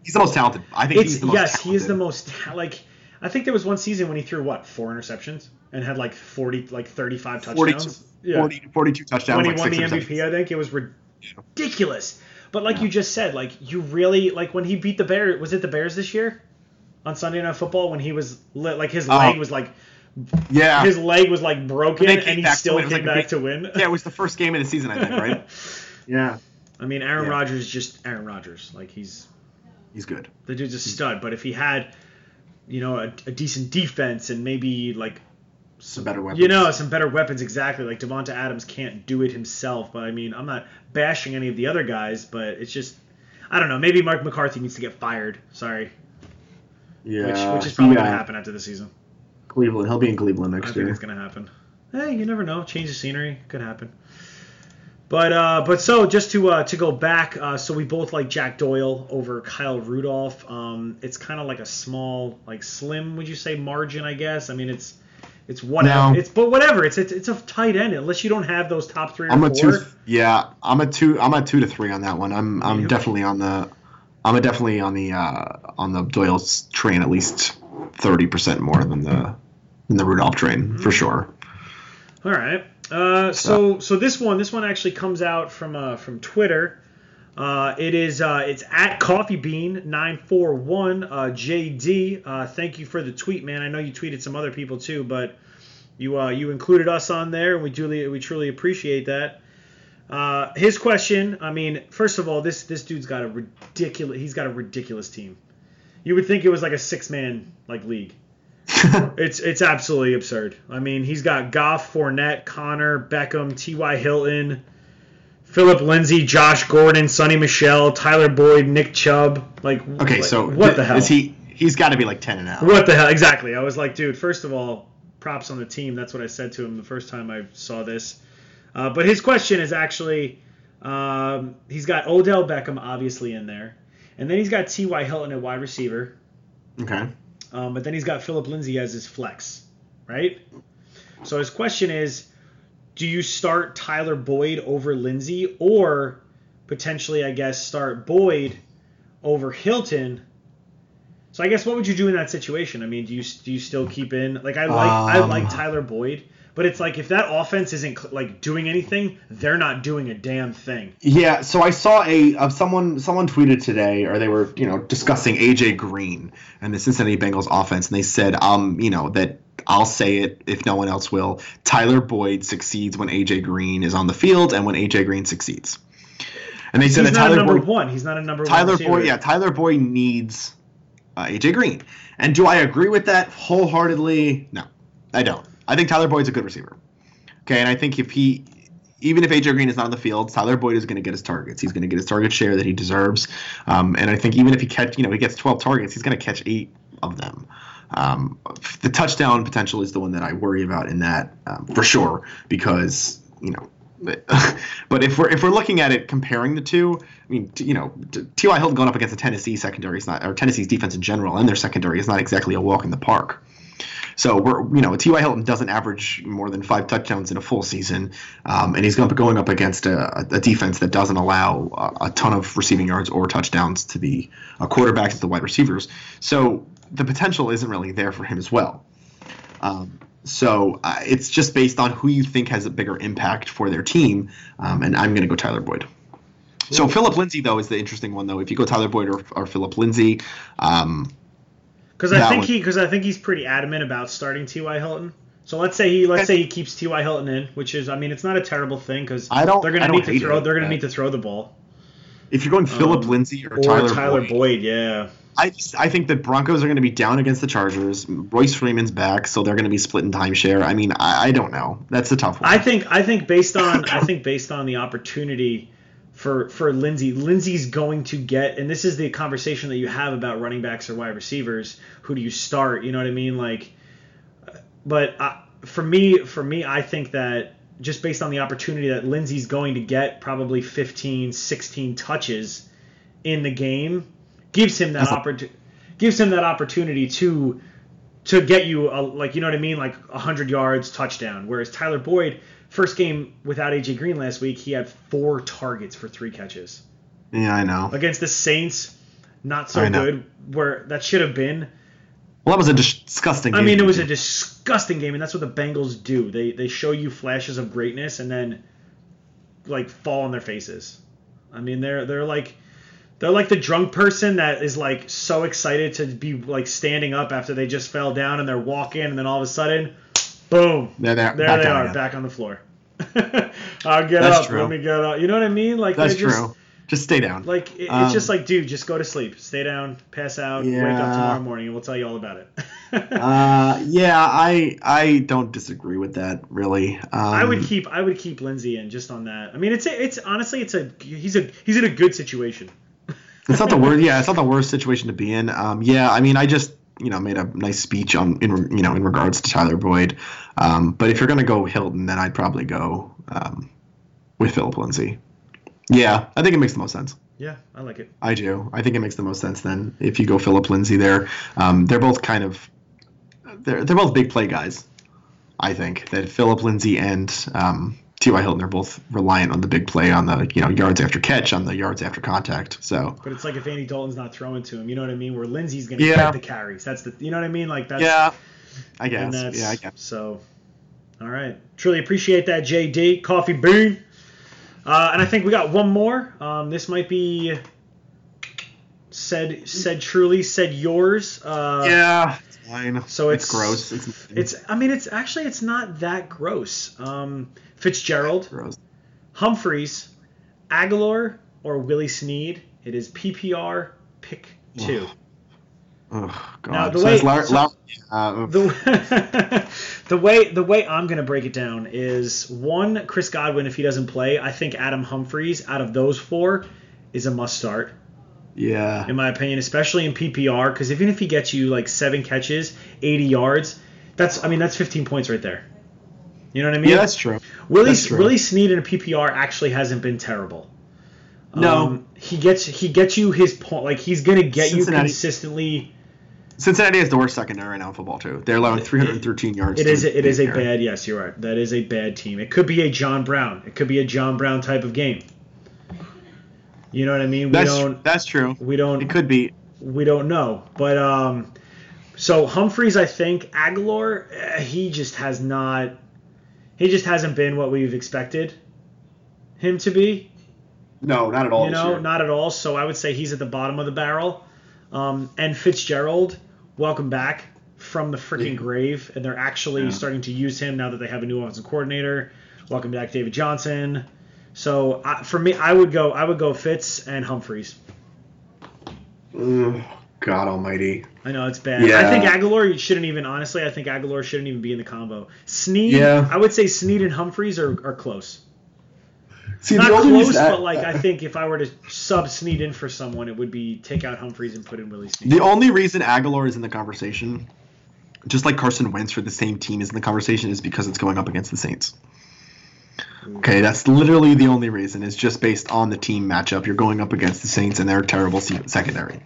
he's the most talented. I think he's the most yes, talented. he is the most like. I think there was one season when he threw what four interceptions and had like forty like thirty five touchdowns. 42, yeah. 40, 42 touchdowns. When he like won the MVP, I think it was ridiculous. But like yeah. you just said, like you really like when he beat the Bears. Was it the Bears this year on Sunday Night Football when he was lit, like his uh, leg oh. was like yeah, his leg was like broken, and he still came like back to win. Yeah, it was the first game of the season, I think, right? yeah. I mean, Aaron yeah. Rodgers is just Aaron Rodgers. Like he's he's good. The dude's a stud. But if he had, you know, a, a decent defense and maybe like some better weapons. You know, some better weapons exactly. Like Davante Adams can't do it himself, but I mean, I'm not bashing any of the other guys, but it's just I don't know. Maybe Mark McCarthy needs to get fired. Sorry. Yeah. Which, which is probably yeah. gonna happen after the season. Cleveland. He'll be in Cleveland next I year. I think it's gonna happen. Hey, you never know. Change of scenery could happen. But uh, but so just to uh, to go back, uh, so we both like Jack Doyle over Kyle Rudolph. Um, it's kind of like a small, like slim, would you say, margin? I guess. I mean, it's it's whatever. No. It's but whatever. It's, it's it's a tight end unless you don't have those top three. I'm a four. two. Yeah, I'm a two. I'm a two to three on that one. I'm I'm yeah. definitely on the. I'm definitely on the uh, on the Doyle's train at least thirty percent more than the in the Rudolph train mm-hmm. for sure. All right. Uh, so so this one this one actually comes out from uh, from Twitter. Uh, it is uh, it's at Coffee Bean nine four one uh, JD. Uh, thank you for the tweet, man. I know you tweeted some other people too, but you uh, you included us on there, and we truly we truly appreciate that. Uh, his question, I mean, first of all, this this dude's got a ridiculous he's got a ridiculous team. You would think it was like a six man like league. it's it's absolutely absurd. I mean, he's got Goff, Fournette, Connor, Beckham, T.Y. Hilton, Phillip Lindsay, Josh Gordon, Sony Michel, Tyler Boyd, Nick Chubb. Like, okay, like, so what th- the hell? Is he? He's got to be like ten and out. What the hell? Exactly. I was like, dude. First of all, props on the team. That's what I said to him the first time I saw this. Uh, but his question is actually, um, he's got Odell Beckham obviously in there, and then he's got T.Y. Hilton at wide receiver. Okay. Um, but then he's got Phillip Lindsay as his flex, right? So his question is, do you start Tyler Boyd over Lindsay, or potentially, I guess, start Boyd over Hilton? So I guess what would you do in that situation? I mean, do you do you still keep in like I like um, I like Tyler Boyd, but it's like if that offense isn't like doing anything, they're not doing a damn thing. Yeah. So I saw a of someone someone tweeted today, or they were you know discussing AJ Green and the Cincinnati Bengals offense, and they said um you know that I'll say it if no one else will. Tyler Boyd succeeds when AJ Green is on the field, and when AJ Green succeeds. And they said He's that Tyler number Boyd, one. He's not a number Tyler one. Tyler Boyd, yeah, Tyler Boyd needs uh, AJ Green. And do I agree with that wholeheartedly? No, I don't. I think Tyler Boyd's a good receiver. Okay, and I think if he, even if AJ Green is not on the field, Tyler Boyd is going to get his targets. He's going to get his target share that he deserves. Um, and I think even if he catch, you know, he gets 12 targets, he's going to catch eight of them. Um, the touchdown potential is the one that I worry about in that um, for sure because you know. But if we're if we're looking at it comparing the two, I mean, you know, T.Y. Hilton going up against the Tennessee secondary is not, or Tennessee's defense in general, and their secondary is not exactly a walk in the park. So we're you know T.Y. Hilton doesn't average more than five touchdowns in a full season, um, and he's going be going up against a, a defense that doesn't allow a, a, ton of receiving yards or touchdowns to the uh, quarterbacks to the wide receivers. So the potential isn't really there for him as well. Um, so uh, it's just based on who you think has a bigger impact for their team, um, and I'm going to go Tyler Boyd. So Phillip Lindsay though is the interesting one though. If you go Tyler Boyd or, or Phillip Lindsay, um, because I think he because I think he's pretty adamant about starting T.Y. Hilton. So let's say he let's say he keeps T.Y. Hilton in, which is I mean it's not a terrible thing because they're going to need to throw they're going to need to throw the ball. If you're going Phillip um, Lindsay or, or Tyler, Tyler Boyd, Boyd, yeah. I just, I think the Broncos are going to be down against the Chargers. Royce Freeman's back, so they're going to be splitting timeshare. I mean, I, I don't know. That's a tough one. I think I think based on I think based on the opportunity for for Lindsay. Lindsay's going to get, and this is the conversation that you have about running backs or wide receivers. Who do you start? You know what I mean? Like, but uh, for me, for me, I think that just based on the opportunity that Lindsay's going to get, probably 15, 16 touches in the game, gives him that opportunity. Gives him that opportunity to to get you a, like you know what I mean, like 100 yards, touchdown. Whereas Tyler Boyd, first game without AJ Green last week, he had four targets for three catches. Yeah, I know. Against the Saints, not so good. Where that should have been. Well, that was a disgusting. I mean, it was a disgusting game, and that's what the Bengals do. They they show you flashes of greatness and then like fall on their faces. I mean, they're they're like they're like the drunk person that is like so excited to be like standing up after they just fell down and they're walking and then all of a sudden, boom, there, there they are back on the floor. I'll get That's up. True. Let me get up. You know what I mean? Like That's just, true. Just stay down. Like it, um, it's just like, dude, just go to sleep, stay down, pass out, yeah. wake up tomorrow morning, and we'll tell you all about it. uh, yeah, I I don't disagree with that really. Um, I would keep I would keep Lindsay in just on that. I mean, it's a, it's honestly it's a he's a he's in a good situation it's not the worst. Yeah, it's not the worst situation to be in. Um, yeah, I mean, I just you know made a nice speech on in you know in regards to Tyler Boyd. Um, but if you're gonna go Hilton, then I'd probably go um, with Phillip Lindsay. Yeah, I think it makes the most sense. Yeah, I like it. I do. I think it makes the most sense then if you go Phillip Lindsay there. Um, they're both kind of they're they're both big play guys. I think that Phillip Lindsay and um, T.Y. Hilton are both reliant on the big play on the you know yards after catch on the yards after contact. So, but it's like if Andy Dalton's not throwing to him, you know what I mean? Where Lindsay's going to yeah. get the carries. That's the you know what I mean? Like that's yeah, I guess yeah, I guess so. All right, truly appreciate that, JD Coffee Bean. Uh, and I think we got one more. Um, this might be said said truly said yours. Uh, yeah, So it's, it's gross. It's, it's I mean it's actually it's not that gross. Um, Fitzgerald, Gross. Humphries, Agholor, or Willie Snead. It is PPR pick two. Oh, God. Now, the so way, so, uh, the, the way the way I'm gonna break it down is one Chris Godwin if he doesn't play I think Adam Humphries out of those four is a must start. Yeah. In my opinion, especially in PPR, because even if he gets you like seven catches, 80 yards, that's I mean that's 15 points right there. You know what I mean? Yeah, that's true. Willie that's true. Willie Snead in a PPR actually hasn't been terrible. No, um, he gets he gets you his point. Like he's gonna get Cincinnati. you consistently. Cincinnati is the worst secondary right now in football too. They're allowing 313 yards. It is. It is a bad. Yes, you're right. That is a bad team. It could be a John Brown. It could be a John Brown type of game. You know what I mean? We that's, don't. That's true. We don't. It could be. We don't know, but um, so Humphries, I think Agholor, eh, he just has not he just hasn't been what we've expected him to be. No, not at all. You know, not at all. So I would say he's at the bottom of the barrel. Um, and Fitzgerald, welcome back from the freaking yeah. grave, and they're actually yeah. starting to use him now that they have a new offensive coordinator. Welcome back, David Johnson. So uh, for me, I would go. I would go Fitz and Humphries. God Almighty. I know it's bad. Yeah. I think Agholor shouldn't even. Honestly, I think Agholor shouldn't even be in the combo. Snead. Yeah. I would say Snead and Humphries are, are close. See, Not close, but like I think if I were to sub Snead in for someone, it would be take out Humphries and put in Willie Snead. The only reason Agholor is in the conversation, just like Carson Wentz for the same team is in the conversation, is because it's going up against the Saints. Okay, that's literally the only reason. Is just based on the team matchup. You're going up against the Saints and their terrible secondary.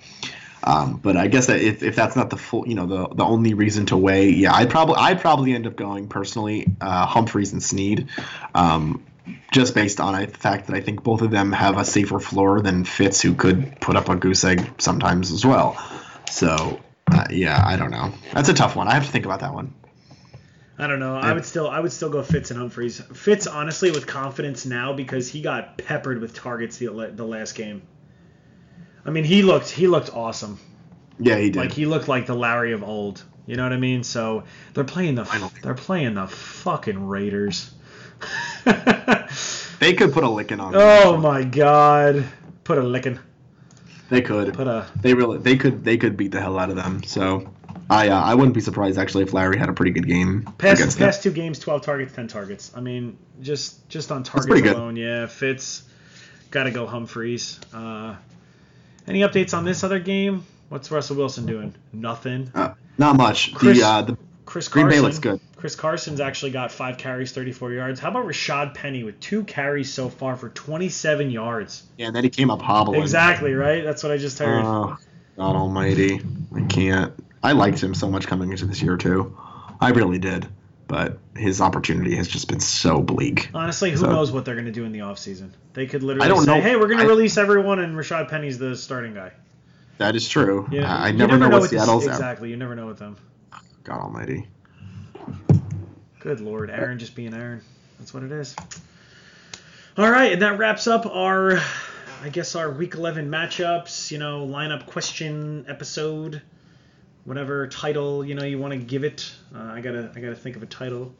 Um, but I guess that if, if that's not the full, you know, the the only reason to weigh, yeah, I'd probably I'd probably end up going personally uh, Humphries and Snead, um, just based on the fact that I think both of them have a safer floor than Fitz, who could put up a goose egg sometimes as well. So uh, yeah, I don't know. That's a tough one. I have to think about that one. I don't know. I would still I would still go Fitz and Humphries. Fitz honestly with confidence now because he got peppered with targets the the last game. I mean, he looked he looked awesome. Yeah, he did. Like he looked like the Larry of old. You know what I mean? So they're playing the they're playing the fucking Raiders. they could put a licking on. Oh my god, put a licking. They could. Put a. They really. They could. They could beat the hell out of them. So, I. Uh, I wouldn't be surprised actually if Larry had a pretty good game. Past past two games, twelve targets, ten targets. I mean, just just on targets alone, yeah. Fitz got to go Humphries. Uh, any updates on this other game? What's Russell Wilson doing? Nothing. Uh, not much. Chris- the uh, the Chris Green Carson. Bay looks good. Chris Carson's actually got five carries, 34 yards. How about Rashaad Penny with two carries so far for 27 yards? yeah, and then he came up hobbling. Exactly right. That's what I just heard. Oh, God Almighty! I can't. I liked him so much coming into this year too. I really did, but his opportunity has just been so bleak. Honestly, who So- knows what they're going to do in the offseason? They could literally say, know. "Hey, we're going to release everyone, and Rashaad Penny's the starting guy." That is true. Yeah, I, I you never, know, what with this- exactly. You never know with them. God Almighty. Good lord, Aaron just being Aaron. That's what it is. All right, and that wraps up our, I guess our week 11 matchups. You know, lineup question episode, whatever title you know you want to give it. Uh, I gotta I gotta think of a title.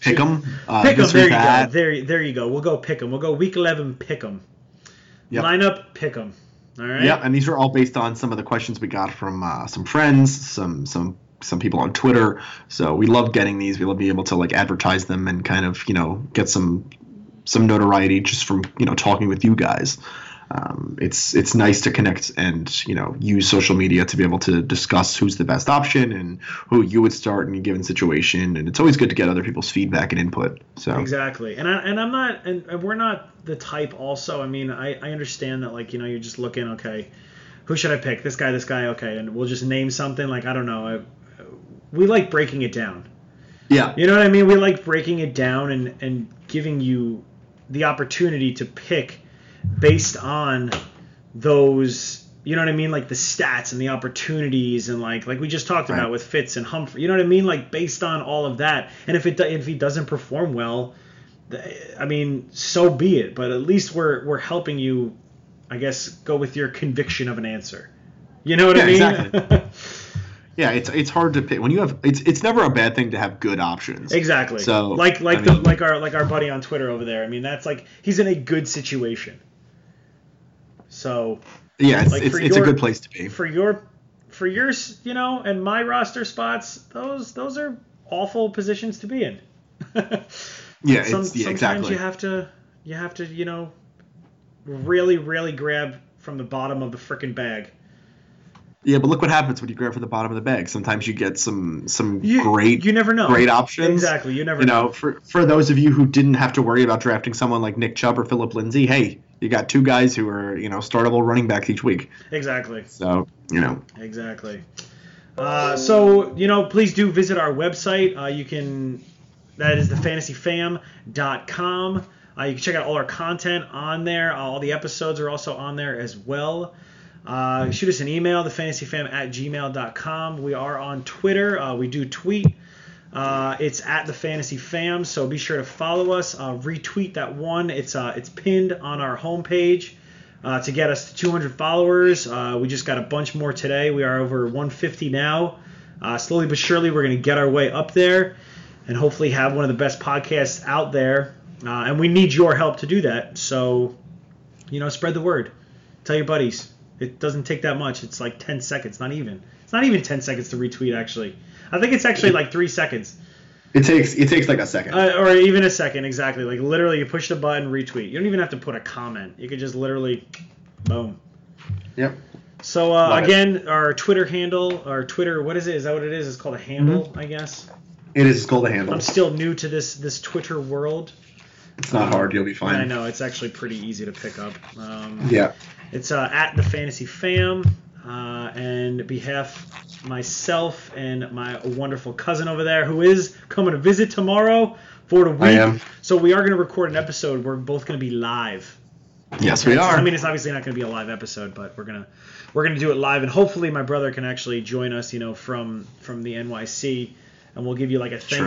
Pick 'em. Uh, Pick 'em. this There you that. go. There there you go. We'll go pick 'em. We'll go week 11 pick 'em. Yep. Lineup pick 'em. All right. Yeah, and these are all based on some of the questions we got from uh, some friends, some some some people on Twitter. So we love getting these. We love being able to like advertise them and kind of you know get some some notoriety just from you know talking with you guys. Um, it's it's nice to connect and you know use social media to be able to discuss who's the best option and who you would start in a given situation. And it's always good to get other people's feedback and input. So Exactly, and I, and I'm not, and, we're not the type. Also, I mean, I, I understand that like you know you're just looking okay, who should I pick? This guy, this guy, okay, and we'll just name something like I don't know. I, we like breaking it down. yeah, You know what I mean? We like breaking it down and and giving you the opportunity to pick based on those. You know what I mean? Like the stats and the opportunities and like like we just talked about with Fitz and Humphrey. You know what I mean? Like based on all of that. And if it if he doesn't perform well, I mean, so be it. But at least we're we're helping you, I guess, go with your conviction of an answer. You know what I Yeah, mean? exactly. yeah. It's it's hard to pick when you have. It's it's never a bad thing to have good options. Exactly. So, like like I the mean- like our like our buddy on Twitter over there. I mean, that's like he's in a good situation. So Yeah, it's Like, it's, it's your- a good place to be. for your for yours, you know, and my roster spots, those those are awful positions to be in. Yeah, Some, it's, yeah sometimes exactly. you have to you have to you know really really grab from the bottom of the freaking bag. Yeah, but look what happens when you grab from the bottom of the bag. Sometimes you get some some You, great you never know. great options. Exactly. You never You know, for for those of you who didn't have to worry about drafting someone like Nick Chubb or Phillip Lindsay, hey, you got two guys who are you know startable running backs each week. Exactly. So you know, Exactly. Uh, so, you know, please do visit our website. Uh, you can, that is thefantasyfam.com. Uh, you can check out all our content on there. All the episodes are also on there as well. Uh, shoot us an email, thefantasyfam at gmail.com. We are on Twitter. Uh, we do tweet. Uh, it's at the Fantasy Fam, so be sure to follow us. Uh, retweet that one. It's uh, it's pinned on our homepage uh, to get us to 200 followers. Uh, we just got a bunch more today. We are over 150 now. Uh, slowly but surely, we're going to get our way up there and hopefully have one of the best podcasts out there. And we need your help to do that. So, you know, spread the word. Tell your buddies. It doesn't take that much. It's like 10 seconds, not even. It's not even 10 seconds to retweet, actually. I think it's actually like three seconds. it takes it takes like a second. Uh, or even a second, exactly. Like literally, you push the button, retweet. You don't even have to put a comment. You could just literally, boom. yep. So uh, Love it. again, our Twitter handle, our Twitter, what is it? Is that what it is? It's called a handle, Mm-hmm. I guess. It is called a handle. I'm still new to this this Twitter world. It's not hard. You'll be fine. I know it's actually pretty easy to pick up. Um, Yeah. It's uh, at the Fantasy Fam, uh, and behalf myself and my wonderful cousin over there, who is coming to visit tomorrow for the week. I am. So we are going to record an episode. We're both going to be live. Yes, we are. I mean, it's obviously not going to be a live episode, but we're gonna we're gonna do it live, and hopefully my brother can actually join us. You know, from from the NYC, and we'll give you like a True.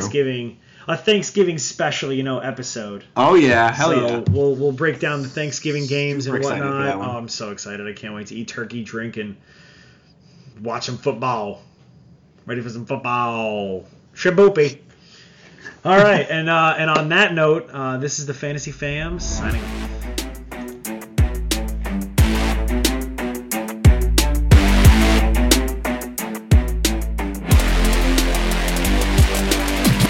A Thanksgiving special, you know, episode. oh yeah, hell so yeah. we'll we'll break down the Thanksgiving games Super and whatnot. Oh, I'm so excited! I can't wait to eat turkey, drink, and watch some football. Ready for some football? Shaboopy. All right, and uh, and on that note, uh, this is the Fantasy Fam signing off.